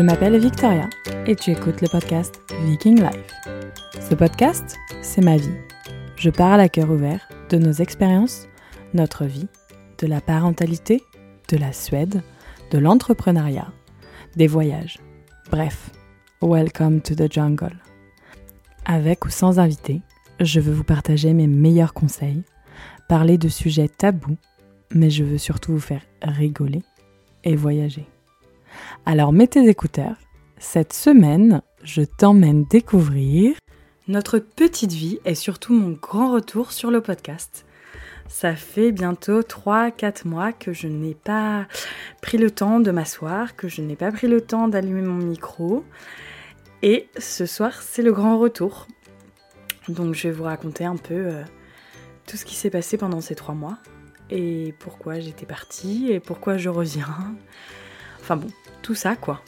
Je m'appelle Victoria et tu écoutes le podcast Viking Life. Ce podcast, c'est ma vie. Je parle à cœur ouvert de nos expériences, notre vie, de la parentalité, de la Suède, de l'entrepreneuriat, des voyages. Bref, welcome to the jungle. Avec ou sans invité, je veux vous partager mes meilleurs conseils, parler de sujets tabous, mais je veux surtout vous faire rigoler et voyager. Alors mets tes écouteurs. Cette semaine, je t'emmène découvrir notre petite vie et surtout mon grand retour sur le podcast. Ça fait bientôt 3-4 mois que je n'ai pas pris le temps de m'asseoir, que je n'ai pas pris le temps d'allumer mon micro. Et ce soir, c'est le grand retour. Donc je vais vous raconter un peu euh, tout ce qui s'est passé pendant ces 3 mois. Et pourquoi j'étais partie et pourquoi je reviens. Enfin bon, tout ça quoi.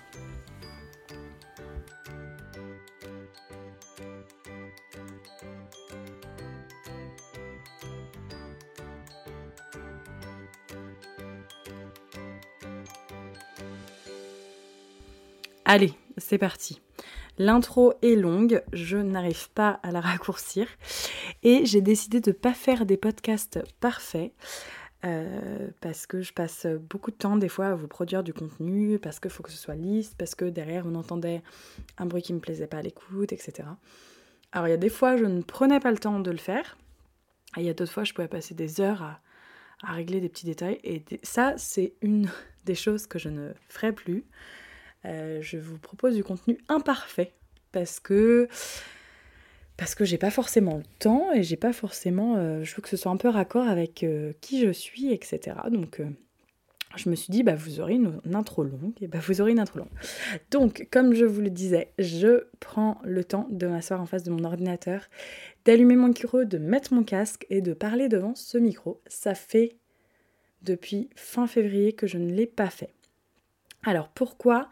Allez, c'est parti. L'intro est longue, je n'arrive pas à la raccourcir et j'ai décidé de ne pas faire des podcasts parfaits. Euh, parce que je passe beaucoup de temps des fois à vous produire du contenu, parce qu'il faut que ce soit lisse, parce que derrière on entendait un bruit qui me plaisait pas à l'écoute, etc. Alors il y a des fois je ne prenais pas le temps de le faire, et il y a d'autres fois je pouvais passer des heures à, régler des petits détails, et ça c'est une des choses que je ne ferai plus. Euh, je vous propose du contenu imparfait, parce que parce que j'ai pas forcément le temps et j'ai pas forcément. Euh, je veux que ce soit un peu raccord avec euh, qui je suis, etc. Donc euh, je me suis dit, bah, vous aurez une, intro longue, et bah, vous aurez une intro longue. Donc, comme je vous le disais, je prends le temps de m'asseoir en face de mon ordinateur, d'allumer mon micro, de mettre mon casque et de parler devant ce micro. Ça fait depuis fin février que je ne l'ai pas fait. Alors pourquoi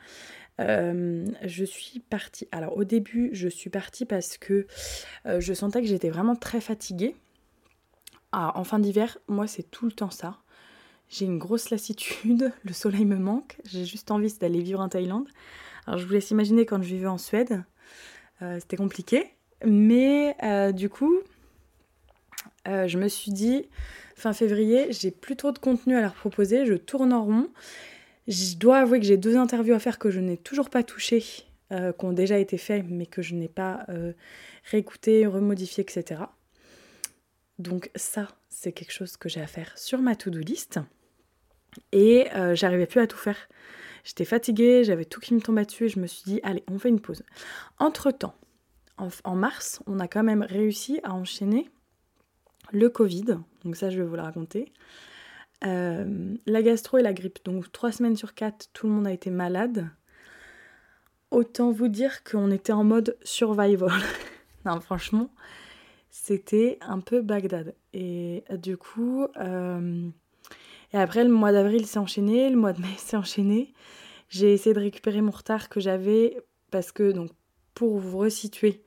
euh, je suis partie. Alors au début, je suis partie parce que euh, je sentais que j'étais vraiment très fatiguée. Ah, en fin d'hiver, moi c'est tout le temps ça. J'ai une grosse lassitude, le soleil me manque, j'ai juste envie d'aller vivre en Thaïlande. Alors je vous laisse imaginer quand je vivais en Suède, euh, c'était compliqué. Mais du coup, je me suis dit, fin février, j'ai plus trop de contenu à leur proposer, je tourne en rond. Je dois avouer que j'ai deux interviews à faire que je n'ai toujours pas touchées, euh, qui ont déjà été faites, mais que je n'ai pas euh, réécoutées, remodifiées, etc. Donc ça, c'est quelque chose que j'ai à faire sur ma to-do list. Et euh, j'arrivais plus à tout faire. J'étais fatiguée, j'avais tout qui me tombait dessus et je me suis dit, allez, on fait une pause. Entre-temps, en, mars, on a quand même réussi à enchaîner le Covid. Donc ça, je vais vous le raconter. Euh, la gastro et la grippe. Donc trois semaines sur quatre, tout le monde a été malade. Autant vous dire qu'on était en mode survival. non, franchement, c'était un peu Bagdad. Et du coup, euh, et après le mois d'avril s'est enchaîné, le mois de mai s'est enchaîné. J'ai essayé de récupérer mon retard que j'avais parce que, donc, pour vous resituer,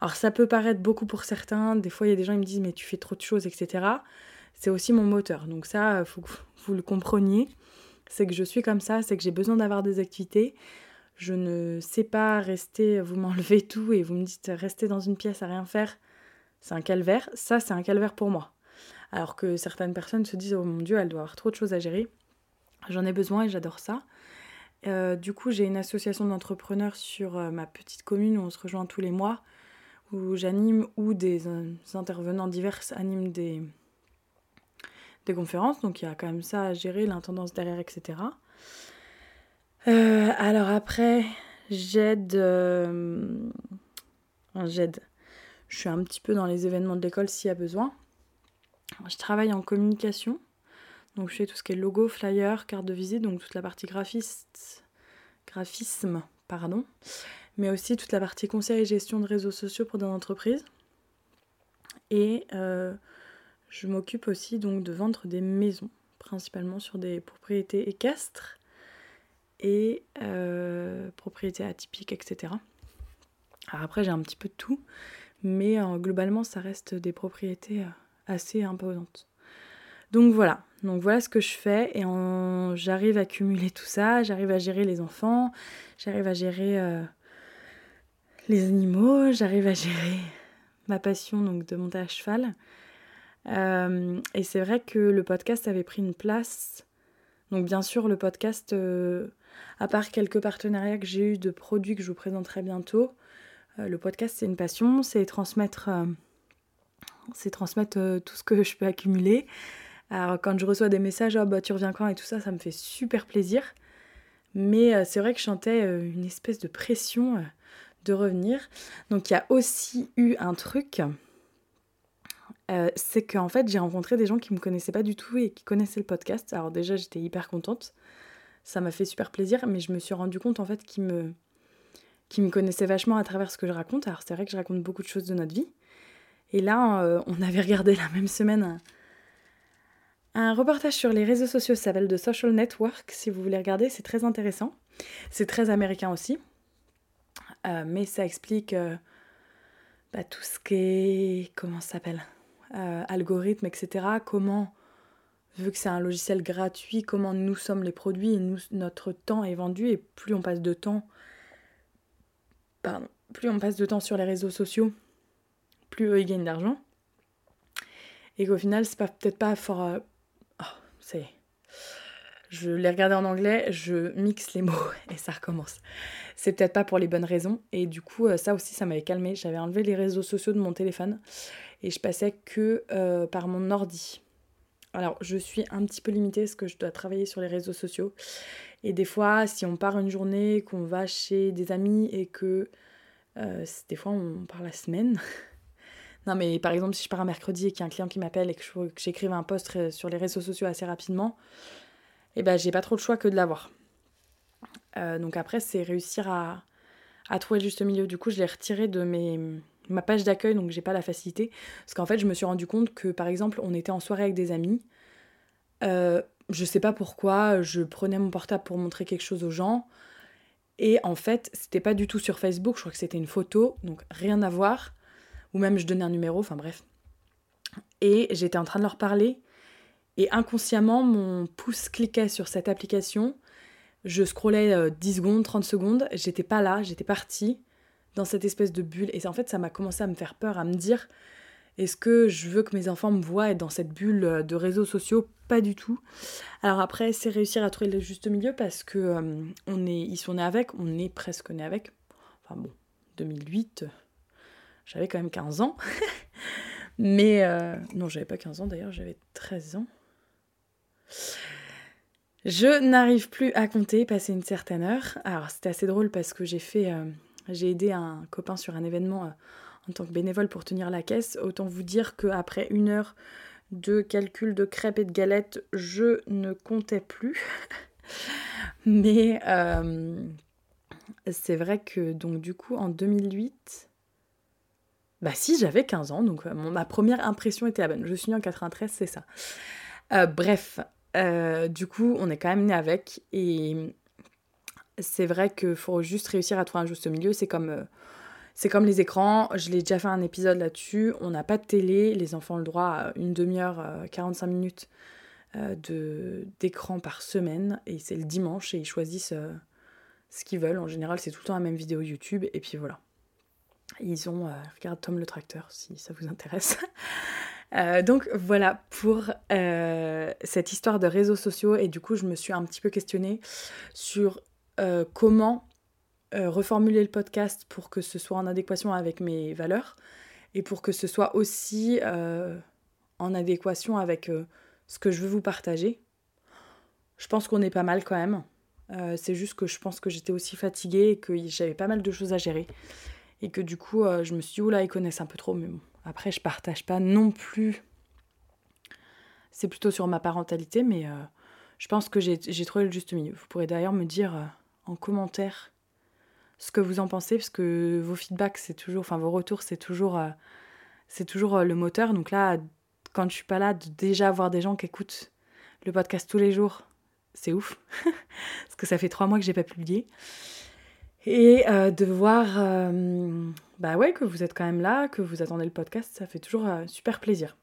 alors ça peut paraître beaucoup pour certains, des fois il y a des gens qui me disent mais tu fais trop de choses, etc c'est aussi mon moteur. Donc ça, il faut que vous le compreniez. C'est que je suis comme ça, c'est que j'ai besoin d'avoir des activités. Je ne sais pas rester, vous m'enlevez tout et vous me dites rester dans une pièce à rien faire, c'est un calvaire. Ça, c'est un calvaire pour moi. Alors que certaines personnes se disent, oh mon Dieu, elle doit avoir trop de choses à gérer. J'en ai besoin et j'adore ça. Euh, du coup, j'ai une association d'entrepreneurs sur euh, ma petite commune où on se rejoint tous les mois, où j'anime, ou des euh, intervenants divers animent des, des conférences, donc il y a quand même ça à gérer, l'intendance derrière, etc. Euh, alors après, j'aide. Euh, j'aide. Je suis un petit peu dans les événements de l'école s'il y a besoin. Je travaille en communication. Donc je fais tout ce qui est logo, flyer, carte de visite, donc toute la partie graphiste, graphisme, pardon. Mais aussi toute la partie conseil et gestion de réseaux sociaux pour des entreprises. Et euh, je m'occupe aussi donc de vendre des maisons, principalement sur des propriétés équestres et euh, propriétés atypiques, etc. Alors après j'ai un petit peu de tout, mais euh, globalement ça reste des propriétés euh, assez imposantes. Donc voilà, donc voilà ce que je fais et j'arrive à cumuler tout ça, j'arrive à gérer les enfants, j'arrive à gérer les animaux, j'arrive à gérer ma passion donc de monter à cheval. Euh, et c'est vrai que le podcast avait pris une place. Donc bien sûr le podcast, euh, à part quelques partenariats que j'ai eu de produits que je vous présenterai bientôt, le podcast c'est une passion, c'est transmettre, c'est transmettre tout ce que je peux accumuler. Alors quand je reçois des messages, oh, bah tu reviens quand et tout ça, ça me fait super plaisir. Mais euh, c'est vrai que je sentais euh, une espèce de pression euh, de revenir. Donc il y a aussi eu un truc, c'est qu'en fait j'ai rencontré des gens qui me connaissaient pas du tout et qui connaissaient le podcast. Alors déjà j'étais hyper contente, ça m'a fait super plaisir, mais je me suis rendu compte en fait qu'ils me, me connaissaient vachement à travers ce que je raconte. Alors c'est vrai que je raconte beaucoup de choses de notre vie. Et là on avait regardé la même semaine un reportage sur les réseaux sociaux s'appelle The Social Network. Si vous voulez regarder, c'est très intéressant. C'est très américain aussi. Euh, mais ça explique euh, bah, tout ce qui est. Comment ça s'appelle? Euh, Algorithme, etc. Comment, vu que c'est un logiciel gratuit, comment nous sommes les produits et notre temps est vendu. Et plus on passe de temps. Pardon. Plus on passe de temps sur les réseaux sociaux, plus eux ils gagnent d'argent. Et qu'au final, c'est peut-être pas fort c'est. Je l'ai regardé en anglais, je mixe les mots et ça recommence. C'est peut-être pas pour les bonnes raisons. Et du coup, euh, ça aussi, ça m'avait calmé. J'avais enlevé les réseaux sociaux de mon téléphone et je passais que euh, par mon ordi. Alors, je suis un petit peu limitée parce que je dois travailler sur les réseaux sociaux. Et des fois, si on part une journée, qu'on va chez des amis et que euh, des fois on part la semaine, Non, mais par exemple, si je pars un mercredi et qu'il y a un client qui m'appelle et que j'écrive un post sur les réseaux sociaux assez rapidement, eh ben, j'ai pas trop le choix que de l'avoir. Euh, donc après, c'est réussir à, trouver le juste milieu. Du coup, je l'ai retiré de mes, ma page d'accueil, donc j'ai pas la facilité. Parce qu'en fait, je me suis rendu compte que, par exemple, on était en soirée avec des amis. Euh, je sais pas pourquoi, je prenais mon portable pour montrer quelque chose aux gens. Et en fait, c'était pas du tout sur Facebook, je crois que c'était une photo, donc rien à voir ou même je donnais un numéro, enfin bref. Et j'étais en train de leur parler, et inconsciemment, mon pouce cliquait sur cette application. Je scrollais 10 euh, secondes, 30 secondes, j'étais pas là, j'étais partie dans cette espèce de bulle. Et en fait, ça m'a commencé à me faire peur, à me dire est-ce que je veux que mes enfants me voient être dans cette bulle euh, de réseaux sociaux? Pas du tout. Alors après, c'est réussir à trouver le juste milieu parce que euh, on est, ils sont nés avec, on est presque nés avec. Enfin bon, 2008, j'avais quand même 15 ans. Mais non, j'avais pas 15 ans d'ailleurs, j'avais 13 ans. Je n'arrive plus à compter, passer une certaine heure. Alors c'était assez drôle parce que j'ai fait, euh, j'ai aidé un copain sur un événement euh, en tant que bénévole pour tenir la caisse. Autant vous dire qu'après une heure de calcul de crêpes et de galettes, je ne comptais plus. Mais c'est vrai que donc du coup en 2008, bah si, j'avais 15 ans, donc euh, ma première impression était la bonne. Je suis née en 93, c'est ça. Euh, bref, euh, du coup, on est quand même né avec. Et c'est vrai qu'il faut juste réussir à trouver un juste milieu. C'est comme, c'est comme les écrans. Je l'ai déjà fait un épisode là-dessus. On n'a pas de télé. Les enfants ont le droit à une demi-heure, 45 minutes de, d'écran par semaine. Et c'est le dimanche et ils choisissent ce qu'ils veulent. En général, c'est tout le temps la même vidéo YouTube. Et puis voilà. Ils ont, euh, regarde Tom le tracteur si ça vous intéresse. Euh, donc voilà pour euh, cette histoire de réseaux sociaux et du coup je me suis un petit peu questionnée sur comment reformuler le podcast pour que ce soit en adéquation avec mes valeurs et pour que ce soit aussi en adéquation avec ce que je veux vous partager. Je pense qu'on est pas mal quand même. c'est juste que je pense que j'étais aussi fatiguée et que j'avais pas mal de choses à gérer. Et que du coup, euh, je me suis dit, oula, ils connaissent un peu trop. Mais bon, après, je partage pas non plus. C'est plutôt sur ma parentalité, mais euh, je pense que j'ai trouvé le juste milieu. Vous pourrez d'ailleurs me dire euh, en commentaire ce que vous en pensez, parce que vos feedbacks, c'est toujours, enfin vos retours, c'est toujours, c'est toujours le moteur. Donc là, quand je suis pas là, de déjà avoir des gens qui écoutent le podcast tous les jours, c'est ouf. parce que ça fait trois mois que j'ai pas publié. Et euh, de voir euh, bah ouais, que vous êtes quand même là, que vous attendez le podcast, ça fait toujours euh, super plaisir.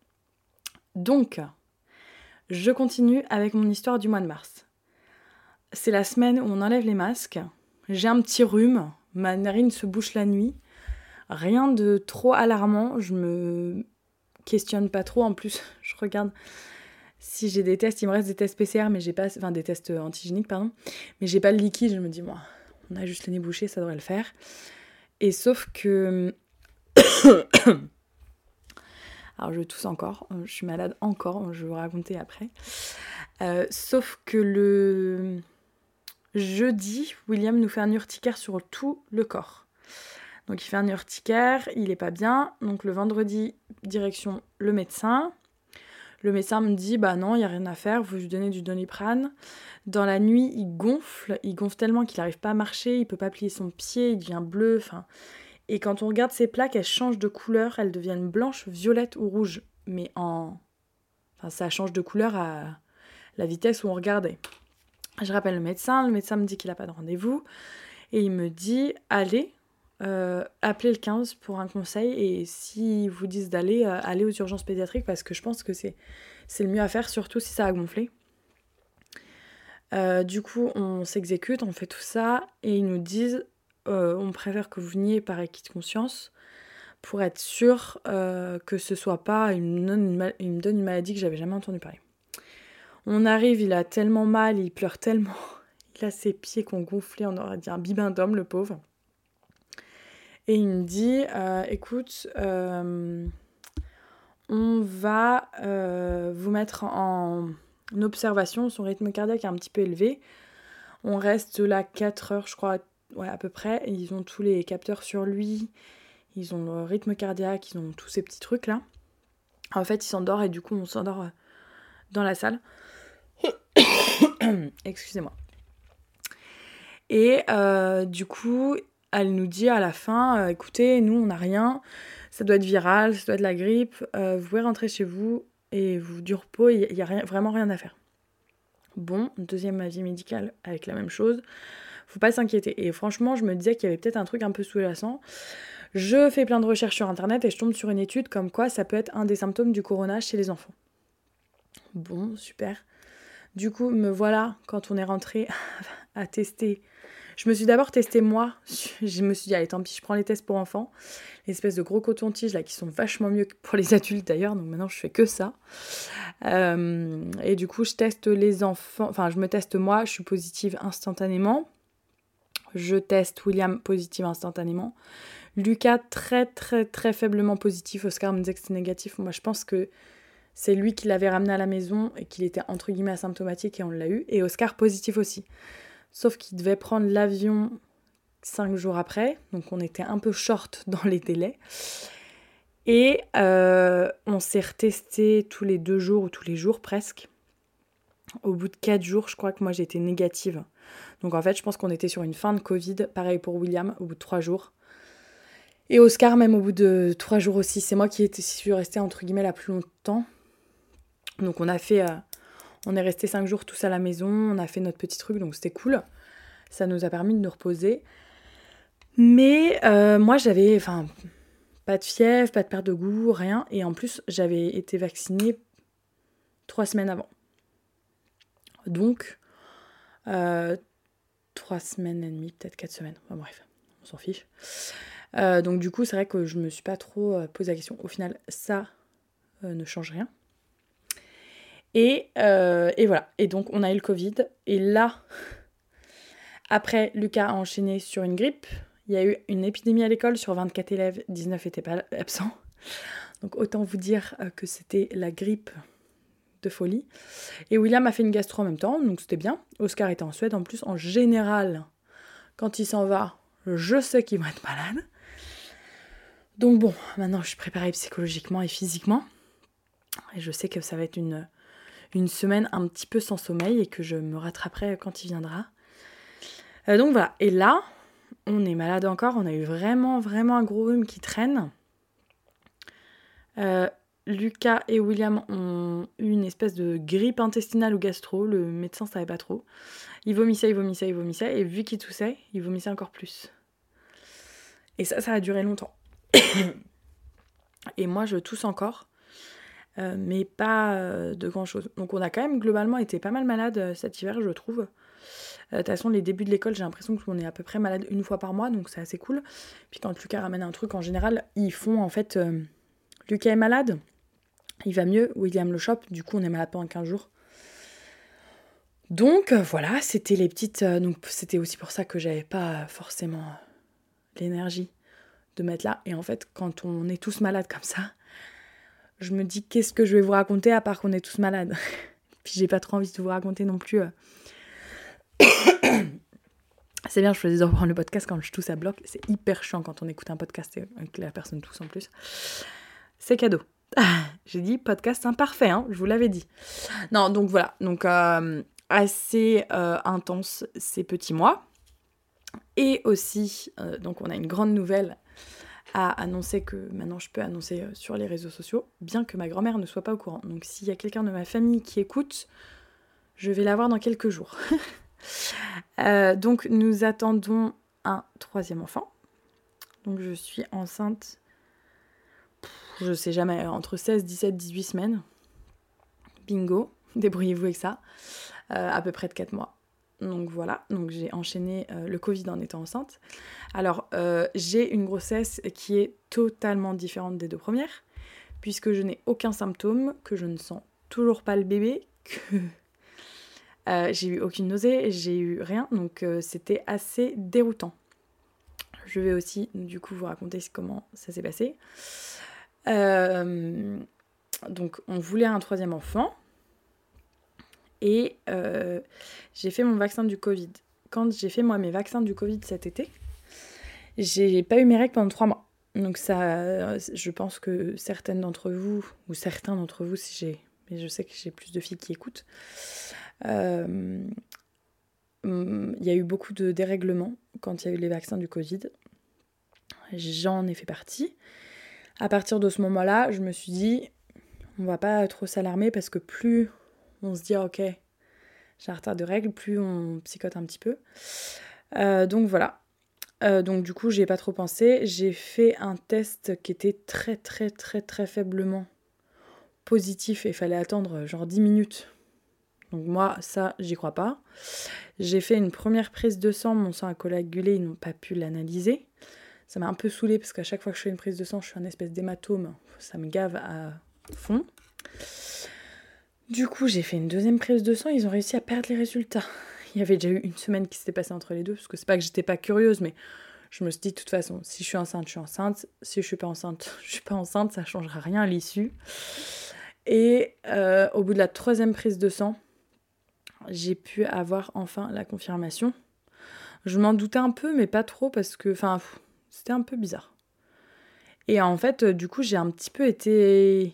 Donc, Je continue avec mon histoire du mois de mars. C'est la semaine où on enlève les masques. J'ai un petit rhume, ma narine se bouche la nuit. Rien de trop alarmant, je me questionne pas trop. En plus, je regarde si j'ai des tests, il me reste des tests PCR, mais j'ai pas, enfin des tests antigéniques, pardon, mais j'ai pas le liquide. Je me dis, moi, on a juste le nez bouché, ça devrait le faire. Et sauf que. Alors je tousse encore, je suis malade encore, je vais vous raconter après. Euh, sauf que le jeudi, William nous fait un urticaire sur tout le corps. Donc il fait un urticaire, il est pas bien. Donc le vendredi, direction le médecin. Le médecin me dit bah non, il y a rien à faire, vous lui donnez du doliprane. Dans la nuit, il gonfle, il gonfle tellement qu'il n'arrive pas à marcher, il peut pas plier son pied, il devient bleu, enfin. Et quand on regarde ses plaques, elles changent de couleur, elles deviennent blanches, violettes ou rouges, mais en enfin ça change de couleur à la vitesse où on regardait. Je rappelle le médecin, le médecin me dit qu'il n'a pas de rendez-vous et il me dit allez, euh, appelez le 15 pour un conseil et si vous disent d'aller, euh, aller aux urgences pédiatriques parce que je pense que c'est, le mieux à faire, surtout si ça a gonflé. Euh, du coup, on s'exécute, on fait tout ça et ils nous disent on préfère que vous veniez par acquis de conscience pour être sûr que ce soit pas une, il me donne une maladie que j'avais jamais entendu parler. On arrive, il a tellement mal, il pleure tellement, il a ses pieds qu'on gonflé, on aurait dit un bibin d'homme, le pauvre. Et il me dit, euh, écoute, euh, on va euh, vous mettre en observation, son rythme cardiaque est un petit peu élevé. On reste là 4 heures, je crois, ouais, à peu près. ils ont tous les capteurs sur lui, ils ont le rythme cardiaque, ils ont tous ces petits trucs là. En fait, il s'endort et du coup, on s'endort dans la salle. Excusez-moi. Et du coup, elle nous dit à la fin, euh, écoutez, nous on n'a rien, ça doit être viral, ça doit être la grippe, euh, vous pouvez rentrer chez vous et vous du repos, il n'y a, vraiment rien à faire. Bon, deuxième avis médical avec la même chose, faut pas s'inquiéter. Et franchement, je me disais qu'il y avait peut-être un truc un peu sous-jacent. Je fais plein de recherches sur internet et je tombe sur une étude comme quoi ça peut être un des symptômes du corona chez les enfants. Bon, super. Du coup, me voilà quand on est rentré à tester je me suis d'abord testé moi. Je me suis dit, allez, tant pis, je prends les tests pour enfants. L'espèce de gros coton-tige là qui sont vachement mieux que pour les adultes d'ailleurs. Donc maintenant, je fais que ça. Euh, et du coup, je teste les enfants. Enfin, je me teste moi. Je suis positive instantanément. Je teste William positive instantanément. Lucas très très très faiblement positif. Oscar me disait que c'était négatif. Moi, je pense que c'est lui qui l'avait ramené à la maison et qu'il était entre guillemets asymptomatique et on l'a eu. Et Oscar positif aussi. Sauf qu'il devait prendre l'avion cinq jours après, donc on était un peu short dans les délais. Et euh, on s'est retesté tous les deux jours ou tous les jours presque. Au bout de quatre jours, je crois que moi j'étais négative. Donc en fait, je pense qu'on était sur une fin de Covid. Pareil pour William, au bout de trois jours. Et Oscar, même au bout de trois jours aussi. C'est moi qui suis restée entre guillemets la plus longtemps. Donc on a fait euh, on est resté cinq jours tous à la maison, on a fait notre petit truc, donc c'était cool. Ça nous a permis de nous reposer. Mais euh, moi, j'avais, enfin, pas de fièvre, pas de perte de goût, rien. Et en plus, j'avais été vaccinée trois semaines avant. Donc, euh, trois semaines et demie, peut-être quatre semaines. Enfin, bref, on s'en fiche. Euh, donc du coup, c'est vrai que je me suis pas trop posé la question. Au final, ça ne change rien. Euh, et, voilà. Et donc, on a eu le Covid. Et là, après, Lucas a enchaîné sur une grippe. Il y a eu une épidémie à l'école. Sur 24 élèves, 19 étaient pas absents. Donc, autant vous dire euh, que c'était la grippe de folie. Et William a fait une gastro en même temps, donc c'était bien. Oscar était en Suède. En plus, en général, quand il s'en va, je sais qu'il va être malade. Donc bon, maintenant je suis préparée psychologiquement et physiquement. Et je sais que ça va être une, une semaine un petit peu sans sommeil et que je me rattraperai quand il viendra. Euh, donc voilà, et là, on est malade encore, on a eu vraiment, vraiment un gros rhume qui traîne. Euh, Lucas et William ont eu une espèce de grippe intestinale ou gastro, le médecin savait pas trop. Il vomissait, il vomissait, il vomissait, et vu qu'il toussait, il vomissait encore plus. Et ça, ça a duré longtemps. et moi, je tousse encore. Mais pas de grand chose. Donc on a quand même globalement été pas mal malade cet hiver, je trouve. De toute façon, les débuts de l'école, j'ai l'impression qu'on est à peu près malade une fois par mois, donc c'est assez cool. Puis quand Lucas ramène un truc, en général, ils font en fait. Lucas est malade, il va mieux, William le chope, du coup on est malade pendant 15 jours. Donc voilà, c'était les petites. donc c'était aussi pour ça que j'avais pas forcément l'énergie de mettre là. Et en fait, quand on est tous malades comme ça, je me dis qu'est-ce que je vais vous raconter à part qu'on est tous malades. Puis j'ai pas trop envie de vous raconter non plus. Euh. C'est bien, je faisais de reprendre le podcast quand je tousse à bloc. C'est hyper chiant quand on écoute un podcast et que la personne tousse en plus. C'est cadeau. j'ai dit podcast imparfait, hein, je vous l'avais dit. Non, donc voilà. Donc euh, assez euh, intense ces petits mois. Et aussi, donc on a une grande nouvelle à annoncer que maintenant je peux annoncer euh, sur les réseaux sociaux, bien que ma grand-mère ne soit pas au courant. Donc s'il y a quelqu'un de ma famille qui écoute, je vais la voir dans quelques jours. Euh, donc nous attendons un troisième enfant. Donc je suis enceinte, je sais jamais, entre 16, 17, 18 semaines. Bingo, débrouillez-vous avec ça. Euh, à peu près de 4 mois. Donc voilà, donc j'ai enchaîné euh, le Covid en étant enceinte. Alors euh, j'ai une grossesse qui est totalement différente des deux premières, puisque je n'ai aucun symptôme, que je ne sens toujours pas le bébé, que euh, j'ai eu aucune nausée, j'ai eu rien, donc c'était assez déroutant. Je vais aussi du coup vous raconter comment ça s'est passé. donc on voulait un troisième enfant, et euh, j'ai fait mon vaccin du Covid. Quand j'ai fait moi mes vaccins du Covid cet été, j'ai pas eu mes règles pendant trois mois. Donc ça, je pense que certaines d'entre vous, ou certains d'entre vous, si j'ai, mais je sais que j'ai plus de filles qui écoutent, euh, il y a eu beaucoup de dérèglements quand il y a eu les vaccins du Covid. J'en ai fait partie. À partir de ce moment-là, je me suis dit, on va pas trop s'alarmer parce que plus on se dit ah, ok, j'ai un retard de règles, plus on psychote un petit peu. Euh, donc voilà. Euh, donc du coup, j'ai pas trop pensé. J'ai fait un test qui était très très très très faiblement positif et fallait attendre genre 10 minutes. Donc moi, ça, j'y crois pas. J'ai fait une première prise de sang, mon sang a coagulé, ils n'ont pas pu l'analyser. Ça m'a un peu saoulé parce qu'à chaque fois que je fais une prise de sang, je suis un espèce d'hématome. Ça me gave à fond. Du coup, j'ai fait une deuxième prise de sang, ils ont réussi à perdre les résultats. Il y avait déjà eu une semaine qui s'était passée entre les deux, parce que c'est pas que j'étais pas curieuse, mais je me suis dit de toute façon, si je suis enceinte, je suis enceinte. Si je suis pas enceinte, je suis pas enceinte, ça changera rien à l'issue. Et euh, au bout de la troisième prise de sang, j'ai pu avoir enfin la confirmation. Je m'en doutais un peu, mais pas trop, parce que, enfin, c'était un peu bizarre. Et en fait, du coup, j'ai un petit peu été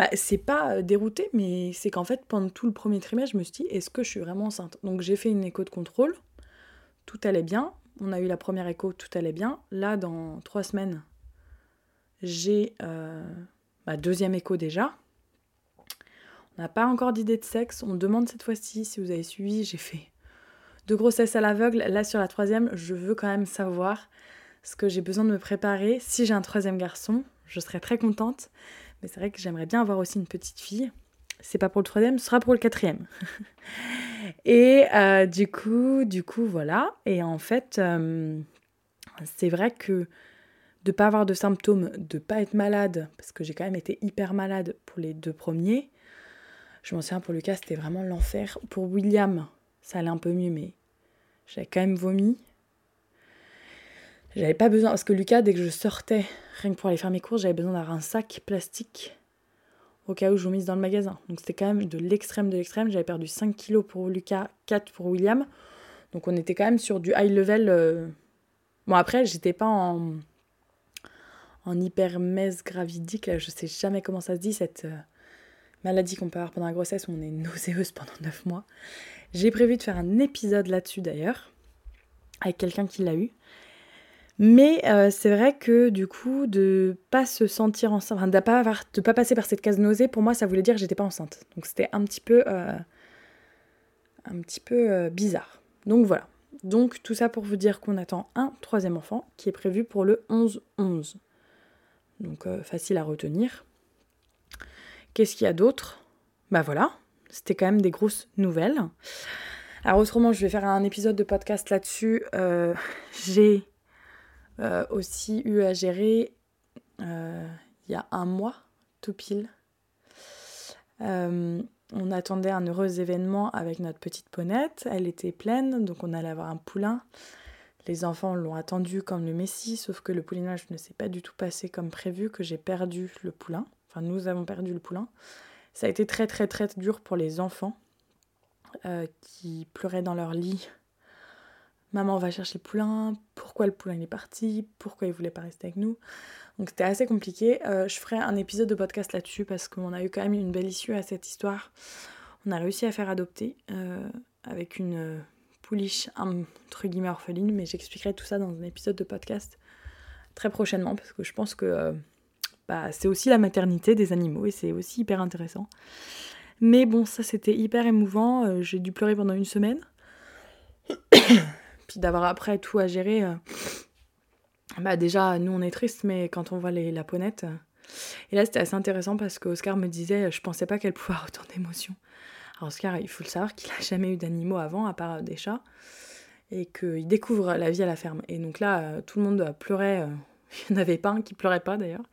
bah, c'est pas euh, dérouté, mais c'est qu'en fait, pendant tout le premier trimestre, je me suis dit, est-ce que je suis vraiment enceinte? Donc j'ai fait une écho de contrôle, tout allait bien. On a eu la première écho, tout allait bien. Là, dans trois semaines, j'ai euh, ma deuxième écho déjà. On n'a pas encore d'idée de sexe. On demande cette fois-ci, si vous avez suivi, j'ai fait deux grossesses à l'aveugle. Là, sur la troisième, je veux quand même savoir ce que j'ai besoin de me préparer. Si j'ai un troisième garçon, je serais très contente. Mais c'est vrai que j'aimerais bien avoir aussi une petite fille. C'est pas pour le troisième, ce sera pour le quatrième. et euh, du coup, du coup, voilà. Et en fait, euh, c'est vrai que de pas avoir de symptômes, de pas être malade, parce que j'ai quand même été hyper malade pour les deux premiers. Je m'en souviens pour Lucas, c'était vraiment l'enfer. Pour William, ça allait un peu mieux, mais j'avais quand même vomi. J'avais pas besoin, parce que Lucas, dès que je sortais, rien que pour aller faire mes courses, j'avais besoin d'avoir un sac plastique au cas où je vous mise dans le magasin. Donc c'était quand même de l'extrême de l'extrême. J'avais perdu 5 kilos pour Lucas, 4 pour William. Donc on était quand même sur du high level. Euh. Bon après, j'étais pas en, en hypermèse gravidique, là, je sais jamais comment ça se dit, cette euh, maladie qu'on peut avoir pendant la grossesse où on est nauséeuse pendant 9 mois. J'ai prévu de faire un épisode là-dessus d'ailleurs, avec quelqu'un qui l'a eu. Mais euh, c'est vrai que du coup, de pas se sentir enceinte, enfin, de pas, pas passer par cette case nausée, pour moi, ça voulait dire que j'étais pas enceinte. Donc c'était un petit peu, euh, euh, bizarre. Donc voilà. Donc tout ça pour vous dire qu'on attend un troisième enfant qui est prévu pour le 11-11. Donc facile à retenir. Qu'est-ce qu'il y a d'autre? Bah voilà, c'était quand même des grosses nouvelles. Alors autrement, je vais faire un épisode de podcast là-dessus. J'ai euh, aussi eu à gérer euh, il y a un mois, tout pile. on attendait un heureux événement avec notre petite ponette. Elle était pleine, donc on allait avoir un poulain. Les enfants l'ont attendu comme le Messie, sauf que le poulinage ne s'est pas du tout passé comme prévu, que j'ai perdu le poulain. Enfin, nous avons perdu le poulain. Ça a été très très très dur pour les enfants euh, qui pleuraient dans leur lit. Maman va chercher le poulain, pourquoi le poulain est parti, pourquoi il voulait pas rester avec nous. Donc c'était assez compliqué. Euh, je ferai un épisode de podcast là-dessus parce qu'on a eu quand même une belle issue à cette histoire. On a réussi à faire adopter euh, avec une pouliche entre guillemets orpheline, mais j'expliquerai tout ça dans un épisode de podcast très prochainement parce que je pense que bah, c'est aussi la maternité des animaux et c'est aussi hyper intéressant. Mais bon, ça c'était hyper émouvant. Euh, j'ai dû pleurer pendant une semaine. Puis d'avoir après tout à gérer. Euh, bah déjà, nous on est triste, mais quand on voit les, la ponette. Euh, et là c'était assez intéressant parce qu'Oscar me disait je pensais pas qu'elle pouvait avoir autant d'émotions. Alors Oscar, il faut le savoir qu'il a jamais eu d'animaux avant, à part des chats. Et qu'il découvre la vie à la ferme. Et donc là, tout le monde pleurait Il n'y en avait pas un qui pleurait pas d'ailleurs.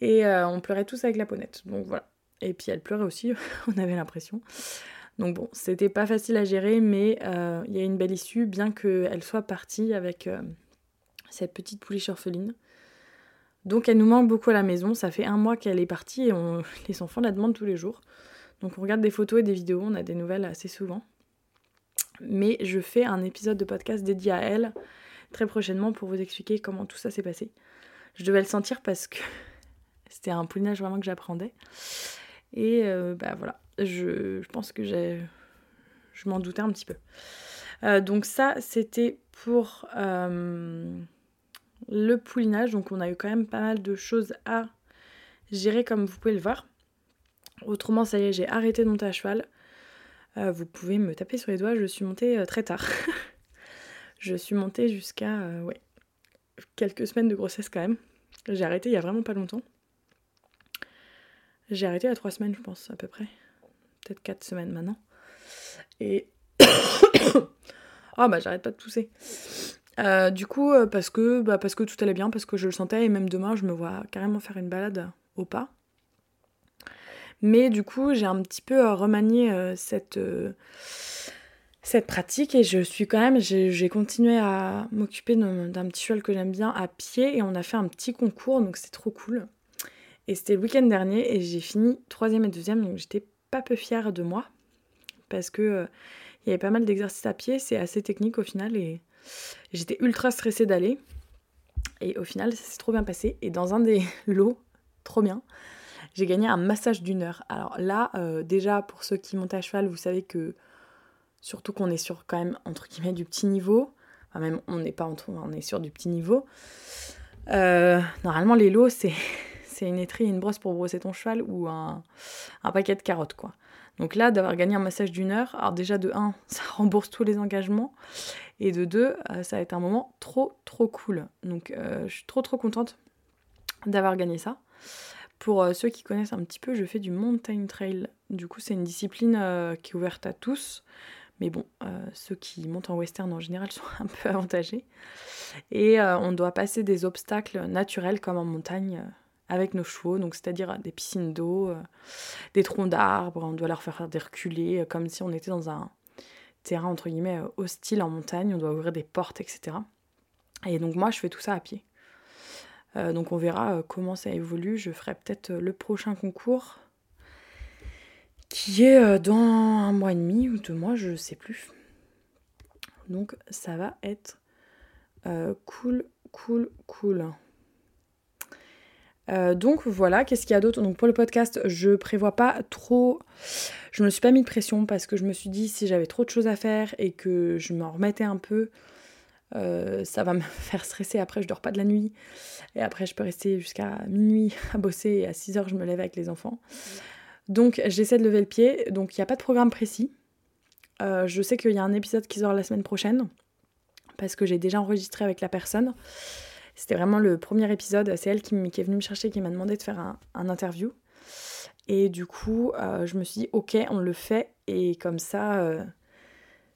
Et euh, on pleurait tous avec la ponette. Donc voilà. Et puis elle pleurait aussi, on avait l'impression. Donc bon, c'était pas facile à gérer, mais euh, il y a une belle issue, bien qu'elle soit partie avec euh, cette petite pouliche orpheline. Donc elle nous manque beaucoup à la maison. Ça fait un mois qu'elle est partie et les enfants la demandent tous les jours. Donc on regarde des photos et des vidéos, on a des nouvelles assez souvent. Mais je fais un épisode de podcast dédié à elle très prochainement pour vous expliquer comment tout ça s'est passé. Je devais le sentir parce que c'était un poulinage vraiment que j'apprenais. Et euh, bah voilà, je, pense que j'ai, je m'en doutais un petit peu. Euh, donc ça, c'était pour euh, le poulinage. Donc on a eu quand même pas mal de choses à gérer comme vous pouvez le voir. Autrement, ça y est, j'ai arrêté de monter à cheval. vous pouvez me taper sur les doigts, je suis montée très tard. Je suis montée jusqu'à euh, quelques semaines de grossesse quand même. J'ai arrêté il y a vraiment pas longtemps. J'ai arrêté a trois semaines, je pense, à peu près. Peut-être quatre semaines maintenant. Et. oh bah j'arrête pas de tousser. Euh, du coup, euh, parce que, bah, parce que tout allait bien, parce que je le sentais, et même demain, je me vois carrément faire une balade au pas. Mais du coup, j'ai un petit peu remanié cette cette pratique et je suis quand même, j'ai continué à m'occuper d'un petit cheval que j'aime bien à pied et on a fait un petit concours donc c'est trop cool. Et c'était le week-end dernier et j'ai fini troisième et deuxième donc j'étais pas peu fière de moi parce que euh, il y avait pas mal d'exercices à pied, c'est assez technique au final et j'étais ultra stressée d'aller. Et au final ça s'est trop bien passé et dans un des lots, trop bien, j'ai gagné un massage d'une heure. Alors là, euh, déjà pour ceux qui montent à cheval, vous savez que Surtout qu'on est sur quand même, entre guillemets, du petit niveau. Enfin, même, on n'est pas entre, on est sur du petit niveau. Euh, normalement, les lots, c'est, c'est une étrie et une brosse pour brosser ton cheval ou un, paquet de carottes, quoi. Donc là, d'avoir gagné un massage d'une heure, alors déjà de 1, ça rembourse tous les engagements. Et de 2, euh, ça va être un moment trop, trop cool. Donc euh, je suis trop, trop contente d'avoir gagné ça. Pour ceux qui connaissent un petit peu, je fais du mountain trail. Du coup, c'est une discipline qui est ouverte à tous. Mais bon, euh, ceux qui montent en western en général sont un peu avantagés. Et euh, on doit passer des obstacles naturels comme en montagne euh, avec nos chevaux, donc c'est-à-dire des piscines d'eau, des troncs d'arbres, on doit leur faire des reculés comme si on était dans un terrain entre guillemets hostile en montagne, on doit ouvrir des portes, etc. Et donc moi je fais tout ça à pied. donc on verra comment ça évolue, je ferai peut-être le prochain concours qui est euh, dans un mois et demi ou deux mois, je sais plus. Donc ça va être euh, cool, cool, cool. Euh, donc voilà, qu'est-ce qu'il y a d'autre? Donc pour le podcast, je prévois pas trop. Je me suis pas mis de pression parce que je me suis dit si j'avais trop de choses à faire et que je m'en remettais un peu, ça va me faire stresser. Après, je dors pas de la nuit et après, je peux rester jusqu'à minuit à bosser et à 6 heures, je me lève avec les enfants. Donc j'essaie de lever le pied, donc il n'y a pas de programme précis. Euh, je sais qu'il y a un épisode qui sort la semaine prochaine, parce que j'ai déjà enregistré avec la personne. C'était vraiment le premier épisode, c'est elle qui, est venue me chercher, qui m'a demandé de faire un, interview. Et du coup, euh, je me suis dit, ok, on le fait. Et comme ça, euh,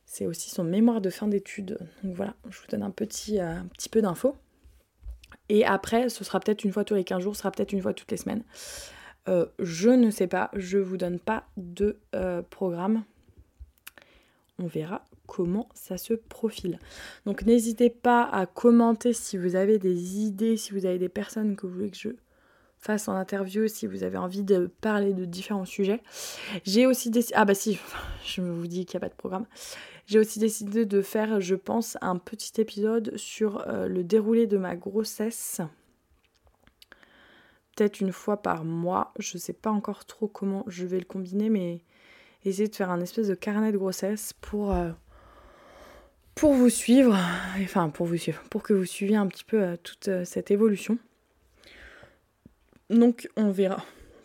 c'est aussi son mémoire de fin d'études. Donc voilà, je vous donne un petit, euh, petit peu d'infos. Et après, ce sera peut-être une fois tous les 15 jours, ce sera peut-être une fois toutes les semaines. je ne sais pas, je vous donne pas de programme. On verra comment ça se profile. Donc n'hésitez pas à commenter si vous avez des idées, si vous avez des personnes que vous voulez que je fasse en interview, si vous avez envie de parler de différents sujets. J'ai aussi décidé... Ah bah si, je vous dis qu'il n'y a pas de programme. J'ai aussi décidé de faire, je pense, un petit épisode sur euh, le déroulé de ma grossesse. Peut-être une fois par mois. Je ne sais pas encore trop comment je vais le combiner, mais essayer de faire un espèce de carnet de grossesse pour... Euh, pour vous suivre, enfin pour vous suivre, pour que vous suiviez un petit peu euh, toute euh, cette évolution. Donc on verra.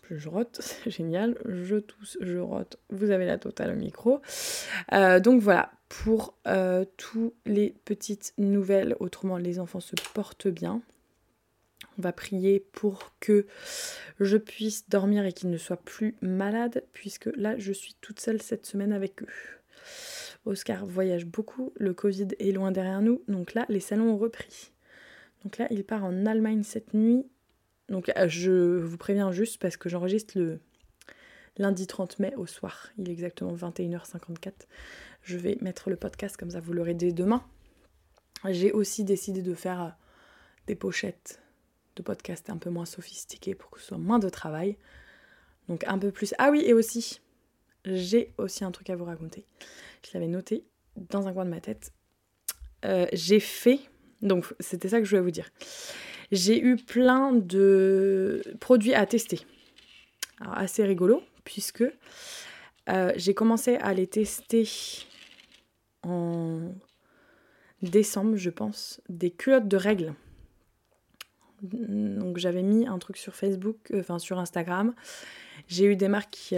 Je rote, c'est génial. Je tousse, je rote. Vous avez la totale au micro. Euh, donc voilà, pour toutes les petites nouvelles, autrement les enfants se portent bien. On va prier pour que je puisse dormir et qu'ils ne soient plus malades, puisque là je suis toute seule cette semaine avec eux. Oscar voyage beaucoup, le Covid est loin derrière nous, donc là, les salons ont repris. Donc là, il part en Allemagne cette nuit. Donc euh, je vous préviens juste parce que j'enregistre le lundi 30 mai au soir. Il est exactement 21h54. Je vais mettre le podcast comme ça, vous l'aurez dès demain. J'ai aussi décidé de faire euh, des pochettes de podcast un peu moins sophistiquées pour que ce soit moins de travail. Donc un peu plus. Ah oui, et aussi, j'ai aussi un truc à vous raconter. Je l'avais noté dans un coin de ma tête. Euh, j'ai fait, donc c'était ça que je voulais vous dire. J'ai eu plein de produits à tester. Alors, assez rigolo, puisque euh, j'ai commencé à les tester en décembre, je pense, des culottes de règles. Donc j'avais mis un truc sur Facebook, euh, enfin sur Instagram. J'ai eu des marques qui,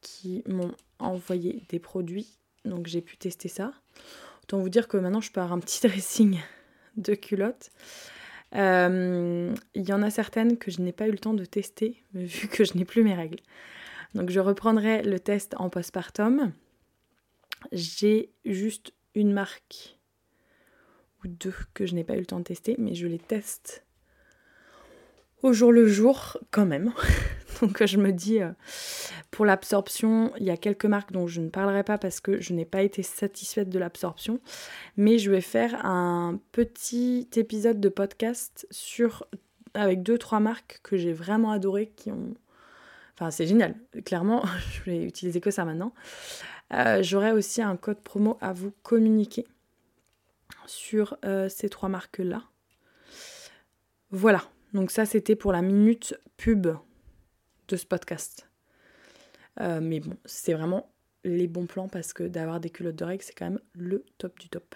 qui m'ont envoyé des produits donc j'ai pu tester ça. Autant vous dire que maintenant je pars un petit dressing de culottes. Euh, il y en a certaines que je n'ai pas eu le temps de tester, vu que je n'ai plus mes règles. Donc je reprendrai le test en postpartum. J'ai juste une marque ou deux que je n'ai pas eu le temps de tester, mais je les teste au jour le jour quand même. Donc je me dis, euh, pour l'absorption, il y a quelques marques dont je ne parlerai pas parce que je n'ai pas été satisfaite de l'absorption. Mais je vais faire un petit épisode de podcast sur avec deux, trois marques que j'ai vraiment adorées, qui ont... Enfin, c'est génial. Clairement, je vais utiliser que ça maintenant. Euh, j'aurai aussi un code promo à vous communiquer sur euh, ces trois marques-là. Voilà. Donc ça, c'était pour la minute pub de ce podcast. Euh, mais bon, c'est vraiment les bons plans parce que d'avoir des culottes de règles, c'est quand même le top du top.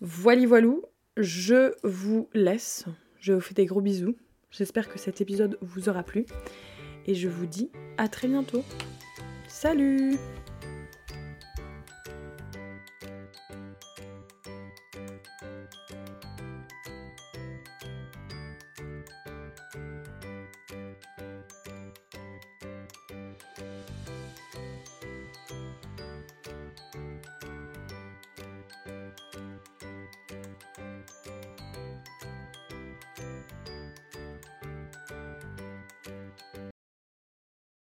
Voilà, voilou, je vous laisse. Je vous fais des gros bisous. J'espère que cet épisode vous aura plu. Et je vous dis à très bientôt. Salut